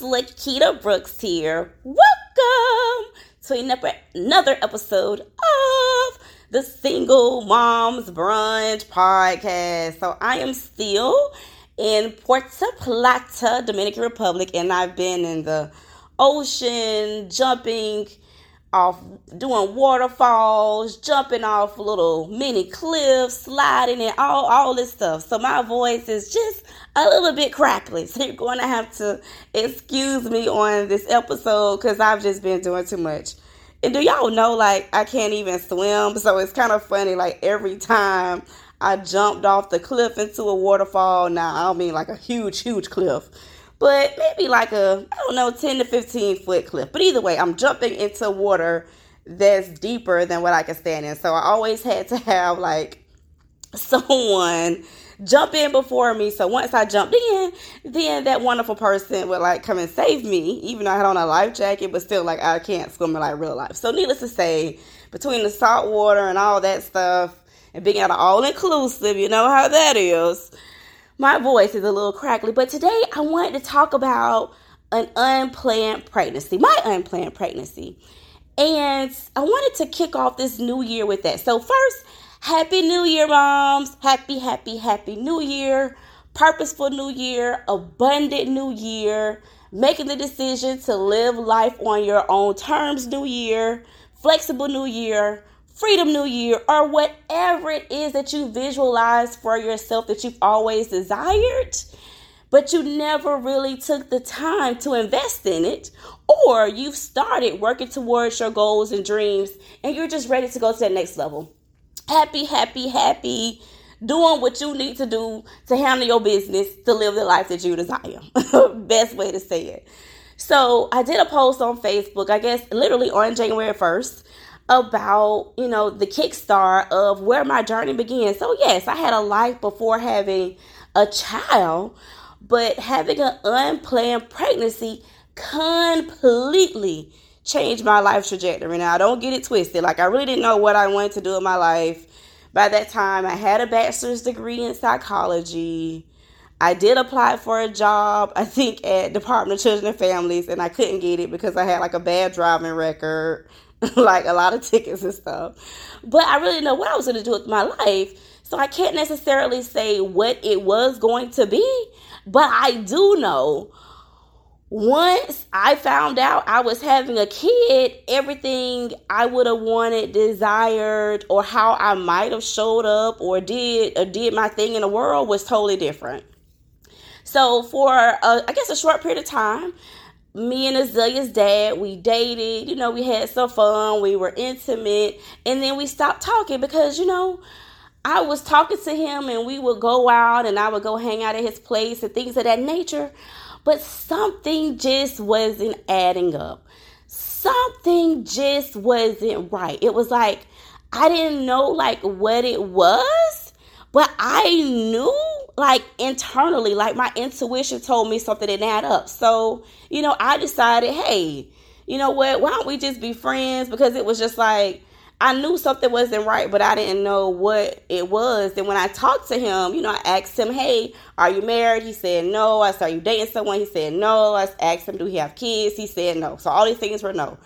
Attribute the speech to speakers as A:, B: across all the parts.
A: Lequita Brooks here. Welcome to another episode of the Single Moms Brunch Podcast. So I am still in Puerto Plata, Dominican Republic, and I've been in the ocean jumping off doing waterfalls, jumping off little mini cliffs, sliding and all all this stuff. So my voice is just a little bit crackly. So you're going to have to excuse me on this episode cuz I've just been doing too much. And do y'all know like I can't even swim, so it's kind of funny like every time I jumped off the cliff into a waterfall. Now, I don't mean like a huge huge cliff but maybe like a, I don't know, 10 to 15 foot cliff. But either way, I'm jumping into water that's deeper than what I can stand in. So I always had to have like someone jump in before me. So once I jumped in, then that wonderful person would like come and save me, even though I had on a life jacket, but still like I can't swim in like real life. So needless to say, between the salt water and all that stuff and being at an all inclusive, you know how that is my voice is a little crackly, but today I wanted to talk about an unplanned pregnancy, my unplanned pregnancy. And I wanted to kick off this new year with that. So, first, Happy New Year, moms. Happy, happy, happy New Year. Purposeful New Year, abundant New Year, making the decision to live life on your own terms, New Year, flexible New Year, Freedom New Year, or whatever it is that you visualize for yourself that you've always desired, but you never really took the time to invest in it, or you've started working towards your goals and dreams and you're just ready to go to that next level. Happy, happy, happy, doing what you need to do to handle your business to live the life that you desire. Best way to say it. So, I did a post on Facebook, I guess literally on January 1st about, you know, the kickstart of where my journey began. So, yes, I had a life before having a child, but having an unplanned pregnancy completely changed my life trajectory. Now, I don't get it twisted. Like, I really didn't know what I wanted to do in my life. By that time, I had a bachelor's degree in psychology. I did apply for a job, I think, at Department of Children and Families, and I couldn't get it because I had like a bad driving record. like a lot of tickets and stuff. But I really know what I was going to do with my life. So I can't necessarily say what it was going to be, but I do know once I found out I was having a kid, everything I would have wanted, desired, or how I might have showed up or did or did my thing in the world was totally different. So for a, I guess a short period of time, me and Azalea's dad, we dated, you know, we had some fun, we were intimate, and then we stopped talking because, you know, I was talking to him and we would go out and I would go hang out at his place and things of that nature. But something just wasn't adding up. Something just wasn't right. It was like I didn't know like what it was, but I knew like internally, like my intuition told me something didn't add up. So, you know, I decided, hey, you know what? Why don't we just be friends? Because it was just like I knew something wasn't right, but I didn't know what it was. And when I talked to him, you know, I asked him, Hey, are you married? He said no. I said, Are you dating someone? He said no. I asked him, Do he have kids? He said no. So all these things were no.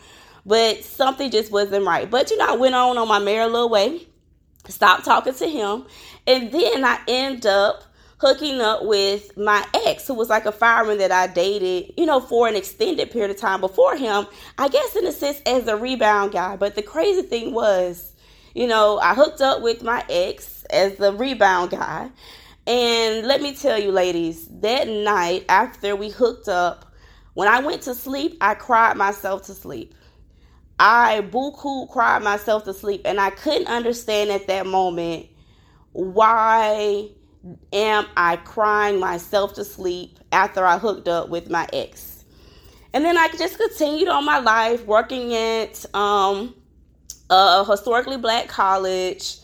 A: But something just wasn't right. But you know, I went on on my merry little way, stopped talking to him, and then I end up hooking up with my ex, who was like a fireman that I dated, you know, for an extended period of time before him. I guess in a sense as a rebound guy. But the crazy thing was, you know, I hooked up with my ex as the rebound guy. And let me tell you, ladies, that night after we hooked up, when I went to sleep, I cried myself to sleep. I buku cried myself to sleep, and I couldn't understand at that moment why am I crying myself to sleep after I hooked up with my ex? And then I just continued on my life working at um, a historically black college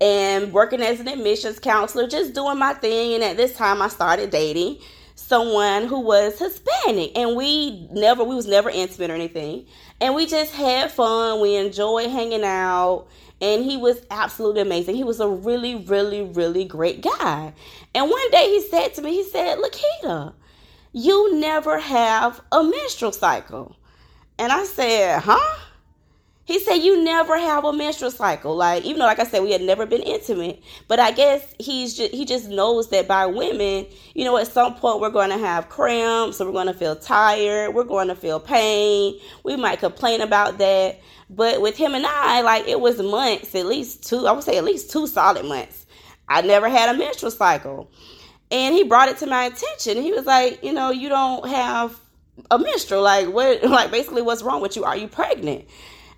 A: and working as an admissions counselor, just doing my thing. And at this time, I started dating someone who was Hispanic, and we never, we was never intimate or anything, and we just had fun. We enjoyed hanging out, and he was absolutely amazing. He was a really, really, really great guy. And one day he said to me, he said, "Lequita, you never have a menstrual cycle," and I said, "Huh?" He said you never have a menstrual cycle. Like even though, like I said, we had never been intimate, but I guess he's just, he just knows that by women, you know, at some point we're going to have cramps, we're going to feel tired, we're going to feel pain. We might complain about that, but with him and I, like it was months, at least two. I would say at least two solid months. I never had a menstrual cycle, and he brought it to my attention. He was like, you know, you don't have a menstrual. Like what? Like basically, what's wrong with you? Are you pregnant?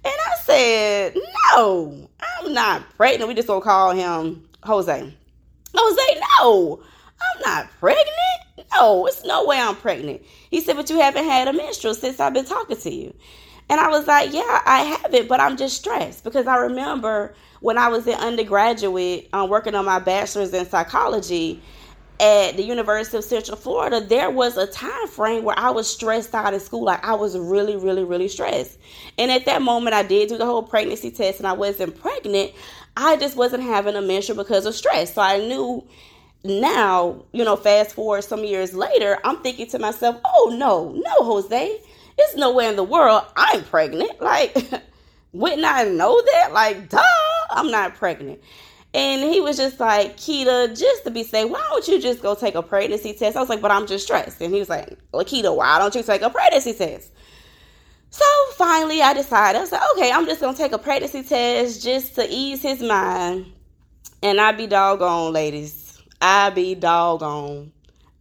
A: And I said, No, I'm not pregnant. We just gonna call him Jose. Jose, no, I'm not pregnant. No, it's no way I'm pregnant. He said, But you haven't had a menstrual since I've been talking to you. And I was like, Yeah, I haven't, but I'm just stressed because I remember when I was in undergraduate um, working on my bachelor's in psychology at the University of Central Florida, there was a time frame where I was stressed out in school. Like I was really, really, really stressed. And at that moment, I did do the whole pregnancy test and I wasn't pregnant. I just wasn't having a menstrual because of stress. So I knew now, you know, fast forward some years later, I'm thinking to myself, oh no, no, Jose, it's nowhere in the world I'm pregnant. Like, wouldn't I know that? Like, duh, I'm not pregnant. And he was just like, Keita, just to be safe, why don't you just go take a pregnancy test? I was like, but I'm just stressed. And he was like, Lequita, why don't you take a pregnancy test? So finally, I decided, I was like, okay, I'm just going to take a pregnancy test just to ease his mind. And I be doggone, ladies. I be doggone.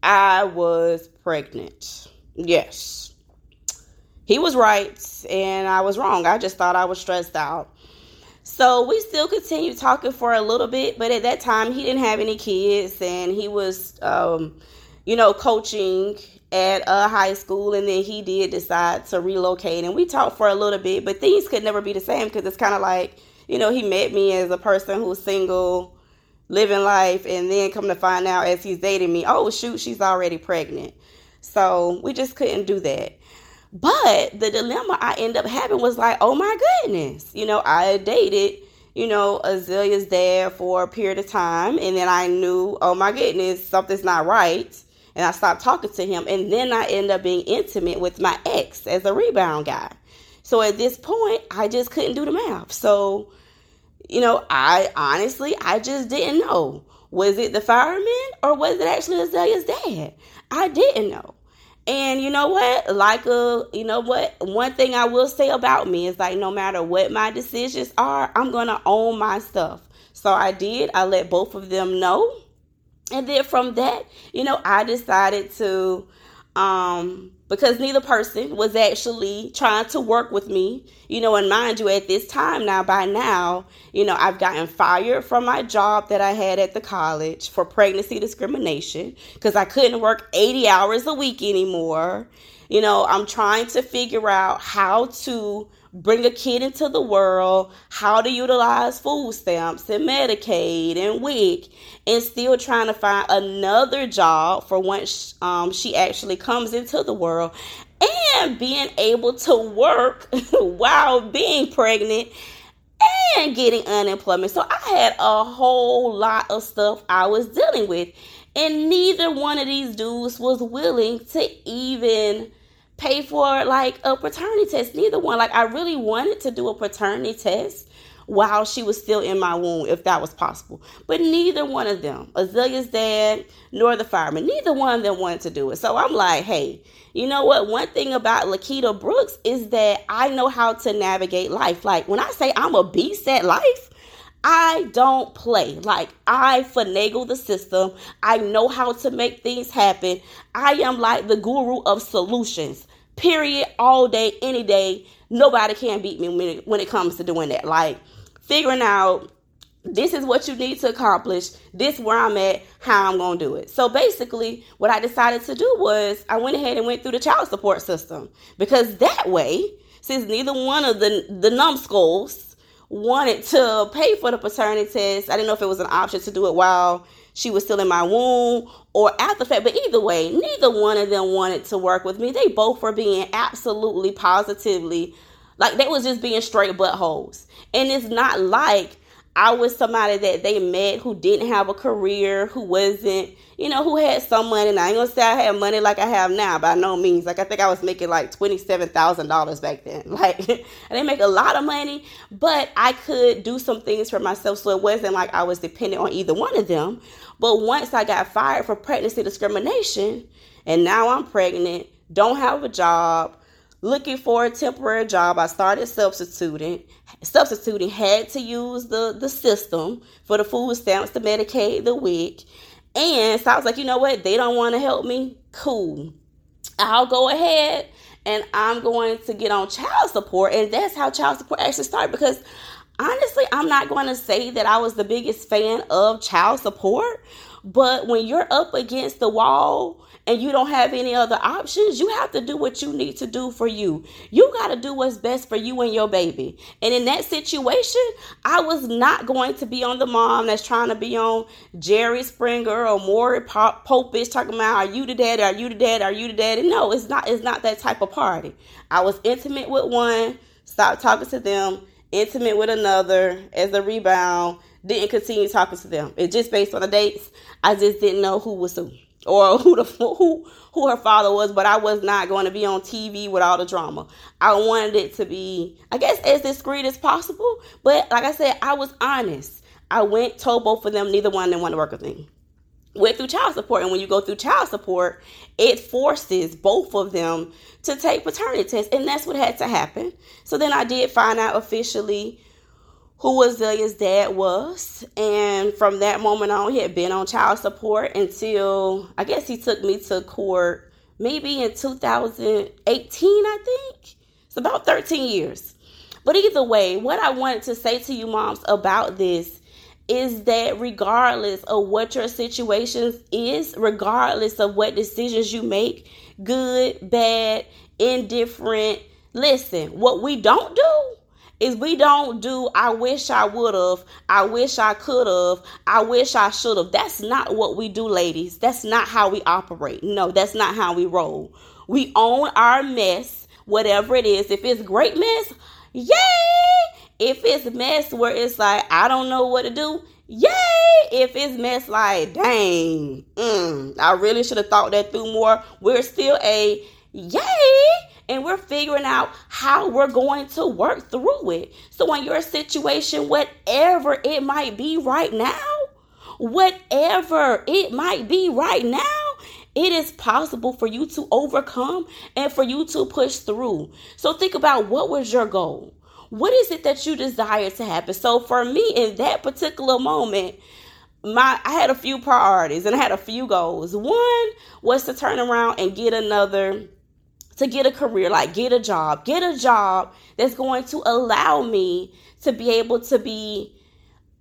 A: I was pregnant. Yes. He was right, and I was wrong. I just thought I was stressed out. So we still continued talking for a little bit, but at that time he didn't have any kids and he was, um, you know, coaching at a high school and then he did decide to relocate and we talked for a little bit, but things could never be the same because it's kind of like, you know, he met me as a person who's single, living life, and then come to find out as he's dating me, oh shoot, she's already pregnant. So we just couldn't do that. But the dilemma I end up having was like, oh my goodness, you know, I dated, you know, Azalea's dad for a period of time, and then I knew, oh my goodness, something's not right, and I stopped talking to him, and then I end up being intimate with my ex as a rebound guy. So at this point, I just couldn't do the math. So, you know, I honestly, I just didn't know. Was it the fireman or was it actually Azalea's dad? I didn't know. And you know what? Like a, uh, you know what? One thing I will say about me is like no matter what my decisions are, I'm going to own my stuff. So I did. I let both of them know. And then from that, you know, I decided to um because neither person was actually trying to work with me. You know, and mind you, at this time now, by now, you know, I've gotten fired from my job that I had at the college for pregnancy discrimination because I couldn't work 80 hours a week anymore. You know, I'm trying to figure out how to bring a kid into the world, how to utilize food stamps and Medicaid and WIC, and still trying to find another job for once um, she actually comes into the world, and being able to work while being pregnant and getting unemployment. So I had a whole lot of stuff I was dealing with. And neither one of these dudes was willing to even pay for like a paternity test. Neither one. Like I really wanted to do a paternity test while she was still in my womb, if that was possible. But neither one of them, Azalea's dad nor the fireman, neither one of them wanted to do it. So I'm like, hey, you know what? One thing about Lequita Brooks is that I know how to navigate life. Like when I say I'm a beast at life, I don't play. Like, I finagle the system. I know how to make things happen. I am like the guru of solutions period, all day, any day. Nobody can beat me when it, when it comes to doing that. Like figuring out this is what you need to accomplish. This where I'm at, how I'm gonna do it. So basically, what I decided to do was I went ahead and went through the child support system because that way, since neither one of the the numbskulls wanted to pay for the paternity test, I didn't know if it was an option to do it while she was still in my womb or after fact. But either way, neither one of them wanted to work with me. They both were being absolutely positively like they was just being straight buttholes. And it's not like I was somebody that they met who didn't have a career, who wasn't, you know, who had some money. And I ain't gonna say I had money like I have now, by no means. Like I think I was making like twenty seven thousand dollars back then. Like I didn't make a lot of money, but I could do some things for myself. So it wasn't like I was dependent on either one of them. But once I got fired for pregnancy discrimination, and now I'm pregnant, don't have a job, looking for a temporary job. I started substituting. Substituting had to use the the system for the food stamps, the Medicaid, the WIC. And so I was like, you know what? They don't want to help me. Cool. I'll go ahead and I'm going to get on child support. And that's how child support actually started because honestly, I'm not going to say that I was the biggest fan of child support, but when you're up against the wall and you don't have any other options, you have to do what you need to do for you. You got to do what's best for you and your baby. And in that situation, I was not going to be on the mom that's trying to be on Jerry Springer or Maury Povich talking about are you the dad? Are you the dad? Are you the daddy? No, it's not. It's not that type of party. I was intimate with one, stopped talking to them, intimate with another as a rebound. Didn't continue talking to them. It's just based on the dates. I just didn't know who was who or who the who who her father was, but I was not going to be on TV with all the drama. I wanted it to be, I guess, as discreet as possible. But like I said, I was honest. I went told both of them neither one of them wanted to work with me. Went through child support, and when you go through child support, it forces both of them to take paternity tests, and that's what had to happen. So then I did find out officially who Azalea's dad was. And from that moment on, he had been on child support until I guess he took me to court maybe in 2018, I think. It's about 13 years. But either way, what I wanted to say to you moms about this is that regardless of what your situation is, regardless of what decisions you make, good, bad, indifferent, listen, what we don't do is we don't do I wish I would have, I wish I could have, I wish I should have. That's not what we do, ladies. That's not how we operate. No, that's not how we roll. We own our mess, whatever it is. If it's great mess, yay! If it's mess where it's like I don't know what to do, yay! If it's mess like dang, mm, I really should have thought that through more. We're still a yay and we're figuring out how we're going to work through it. So, in your situation, whatever it might be right now, whatever it might be right now, it is possible for you to overcome and for you to push through. So, think about what was your goal? What is it that you desire to happen? So, for me, in that particular moment, my I had a few priorities and I had a few goals. One was to turn around and get another to get a career, like get a job, get a job that's going to allow me to be able to be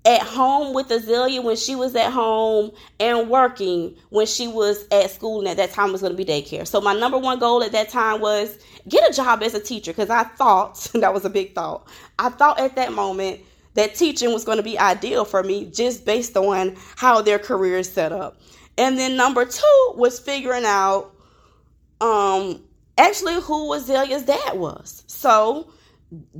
A: at home with Azalea when she was at home and working when she was at school and at that time was going to be daycare. So my number one goal at that time was get a job as a teacher because I thought that was a big thought. I thought at that moment that teaching was going to be ideal for me just based on how their career is set up. And then number 2 was figuring out um actually who Azalea's dad was. So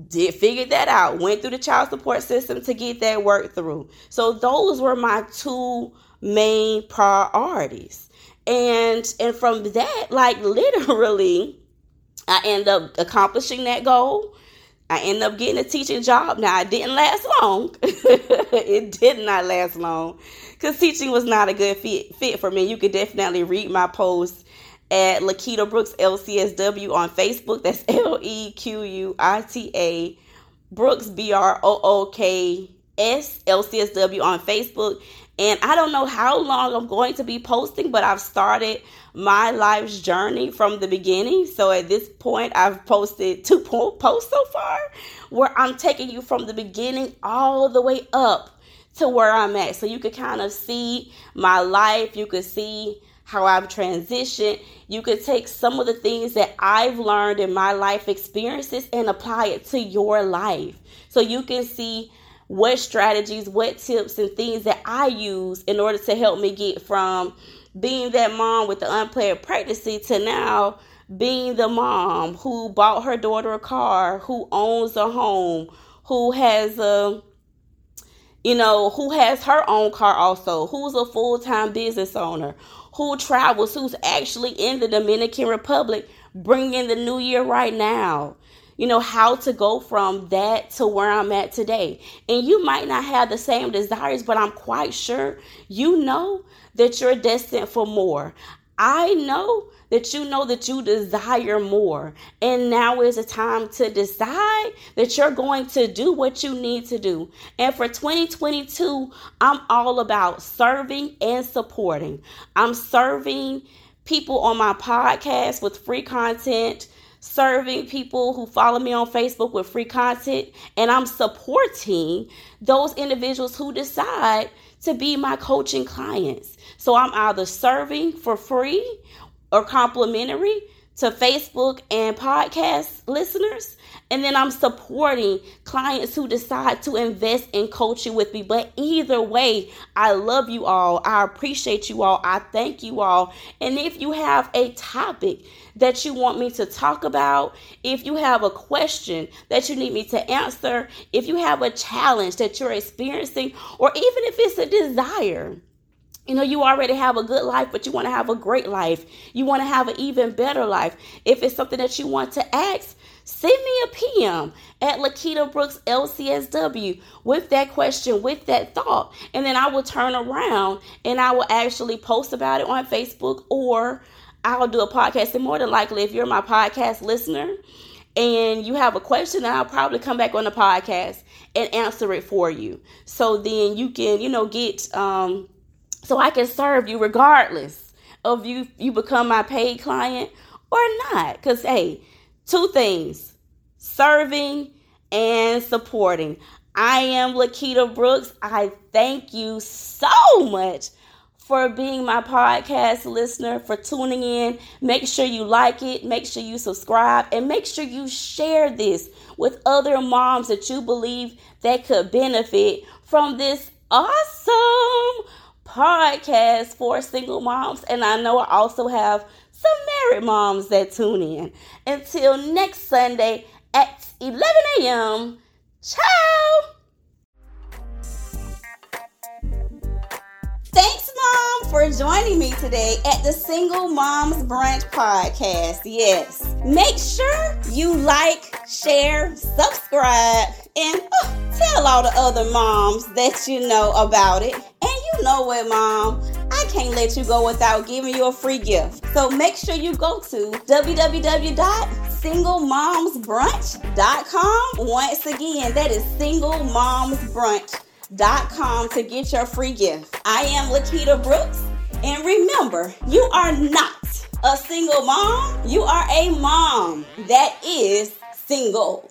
A: did figure that out. Went through the child support system to get that work through. So those were my two main priorities. And and from that, like literally, I end up accomplishing that goal. I ended up getting a teaching job. Now it didn't last long. it did not last long because teaching was not a good fit fit for me. You could definitely read my post at Lequita Brooks LCSW on Facebook. That's L E Q U I T A Brooks B R O O K S L C S W on Facebook. And I don't know how long I'm going to be posting, but I've started my life's journey from the beginning. So at this point, I've posted two posts so far where I'm taking you from the beginning all the way up to where I'm at. So you could kind of see my life. You could see how I've transitioned. You could take some of the things that I've learned in my life experiences and apply it to your life. So you can see what strategies, what tips, and things that I use in order to help me get from being that mom with the unplanned pregnancy to now being the mom who bought her daughter a car, who owns a home, who has a you know, who has her own car also, who's a full time business owner, who travels, who's actually in the Dominican Republic, bringing the new year right now. You know, how to go from that to where I'm at today. And you might not have the same desires, but I'm quite sure you know that you're destined for more. I know that you know that you desire more. And now is the time to decide that you're going to do what you need to do. And for 2022, I'm all about serving and supporting. I'm serving people on my podcast with free content serving people who follow me on Facebook with free content, and I'm supporting those individuals who decide to be my coaching clients. So I'm either serving for free or complimentary to Facebook and podcast listeners. And then I'm supporting clients who decide to invest in coaching with me. But either way, I love you all. I appreciate you all. I thank you all. And if you have a topic that you want me to talk about, if you have a question that you need me to answer, if you have a challenge that you're experiencing, or even if it's a desire, you know, you already have a good life, but you want to have a great life. You want to have an even better life. If it's something that you want to ask, send me a PM at Lequita Brooks LCSW with that question, with that thought. And then I will turn around and I will actually post about it on Facebook or I'll do a podcast. And more than likely, if you're my podcast listener, and you have a question, I'll probably come back on the podcast and answer it for you. So then you can, you know, get um, so I can serve you regardless of you you become my paid client or not. Because hey, two things: serving and supporting. I am Lequita Brooks. I thank you so much for being my podcast listener, for tuning in. Make sure you like it, make sure you subscribe, and make sure you share this with other moms that you believe that could benefit from this awesome podcast for single moms, and I know I also have some married moms that tune in. Until next Sunday at 11 a.m. Ciao! Thanks, Mom, for joining me today at the Single Moms Brunch Podcast. Yes. Make sure you like, share, subscribe, and oh, tell all the other moms that you know about it. And you know what, Mom? I can't let you go without giving you a free gift. So make sure you go to www.singlemomsbrunch.com. Once again, that is singlemomsbrunch.com to get your free gift. I am Lequita Brooks, and remember, you are not a single mom, you are a mom that is single.